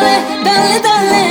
誰誰誰